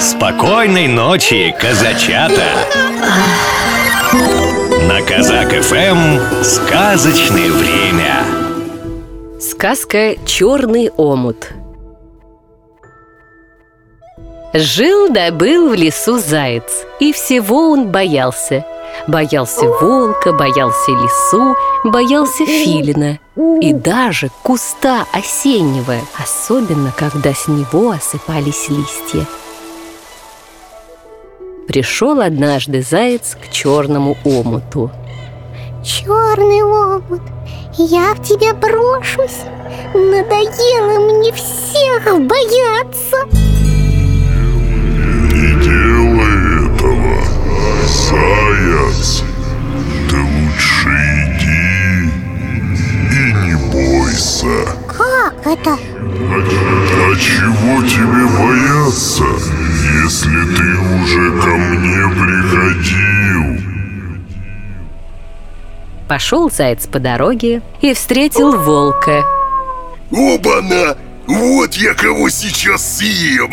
Спокойной ночи, казачата! На Казак ФМ сказочное время. Сказка «Черный омут» Жил да был в лесу заяц, и всего он боялся. Боялся волка, боялся лису, боялся филина и даже куста осеннего, особенно когда с него осыпались листья. Пришел однажды заяц к черному омуту. Черный омут, я в тебя брошусь. Надоело мне всех бояться. Не делай этого, заяц. Ты лучше иди и не бойся. Как это? А, а чего тебе бояться, если ты уже ко мне приходил? Пошел заяц по дороге и встретил волка. Оба-на! Вот я кого сейчас съем!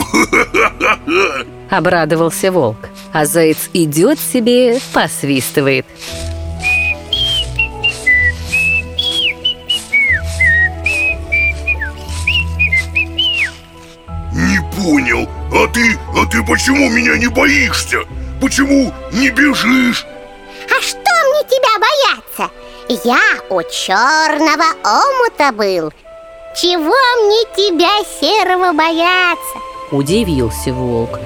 Обрадовался волк, а заяц идет себе, посвистывает. Понял, а ты, а ты почему меня не боишься? Почему не бежишь? А что мне тебя бояться? Я у черного омута был Чего мне тебя серого бояться? Удивился волк.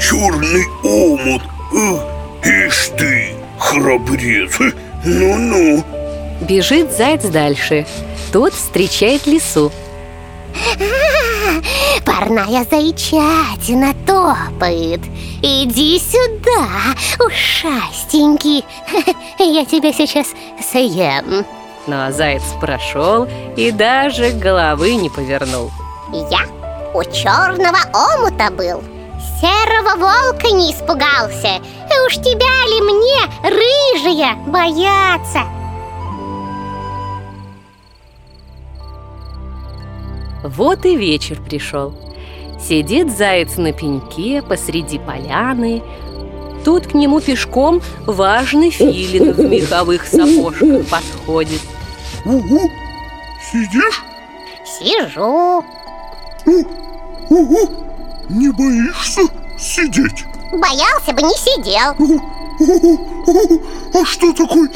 Черный омут! Эх, Ишь ты, храбрец! Ну-ну! Бежит заяц дальше. Тот встречает лису. Парная зайчатина топает. Иди сюда, ушастенький. Я тебя сейчас съем. Но заяц прошел и даже головы не повернул. Я у черного омута был. Серого волка не испугался. Уж тебя ли мне, рыжая, бояться? Вот и вечер пришел. Сидит заяц на пеньке посреди поляны. Тут к нему пешком важный филин в меховых сапожках подходит. Угу! Сидишь? Сижу Угу! Не боишься сидеть? Боялся бы, не сидел А что такой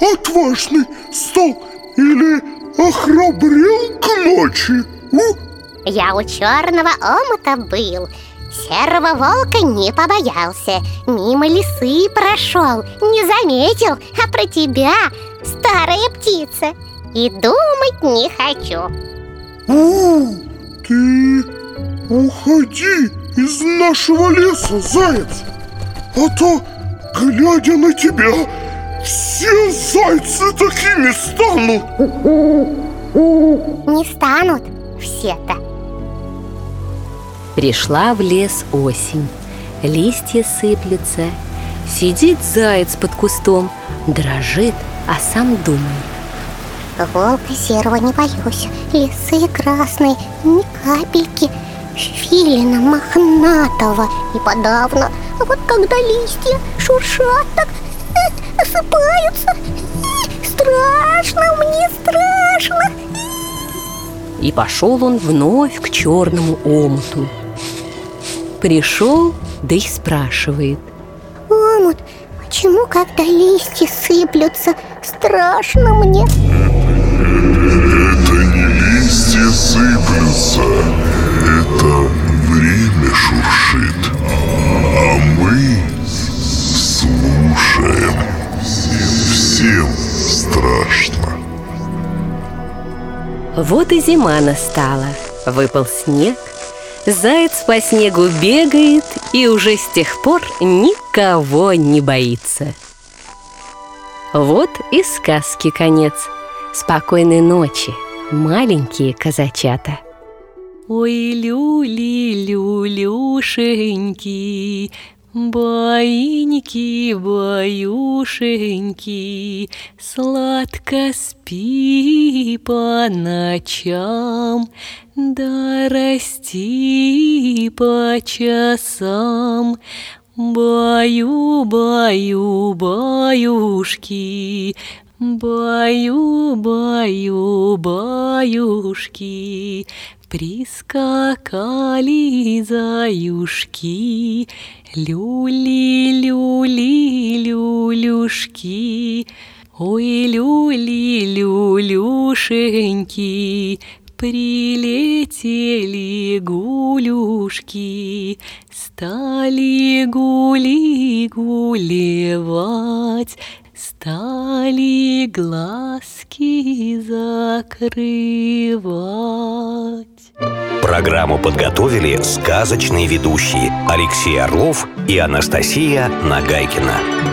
отважный стал? Или охрабрел к ночи? У? Я у черного омута был. Серого волка не побоялся. Мимо лисы прошел. Не заметил, а про тебя Старая птица И думать не хочу. У, ты уходи из нашего леса, заяц А то, глядя на тебя, все зайцы такими станут Не станут все-то Пришла в лес осень. Листья сыплются. Сидит заяц под кустом, дрожит, а сам думает. Волка серого не боюсь Лисы красной ни капельки Филина мохнатого и подавно А вот когда листья шуршат так э, Осыпаются э, Страшно мне, страшно И пошел он вновь к черному омуту. Пришел, да и спрашивает. Омут, почему, когда листья сыплются, страшно мне? Это не листья сыплются, это время шуршит, Вот и зима настала. Выпал снег. Заяц по снегу бегает и уже с тех пор никого не боится. Вот и сказки конец. Спокойной ночи, маленькие казачата. Ой, люли, люлюшеньки, Баиньки, баюшеньки, Сладко спи по ночам, Да расти по часам. Баю, баю, баюшки, Баю, баю, баюшки, Прискакали заюшки, Люли, люли, люлюшки, Ой, люли, люлюшеньки, Прилетели гулюшки, Стали гули гулевать, Стали глазки закрывать. Программу подготовили сказочные ведущие Алексей Орлов и Анастасия Нагайкина.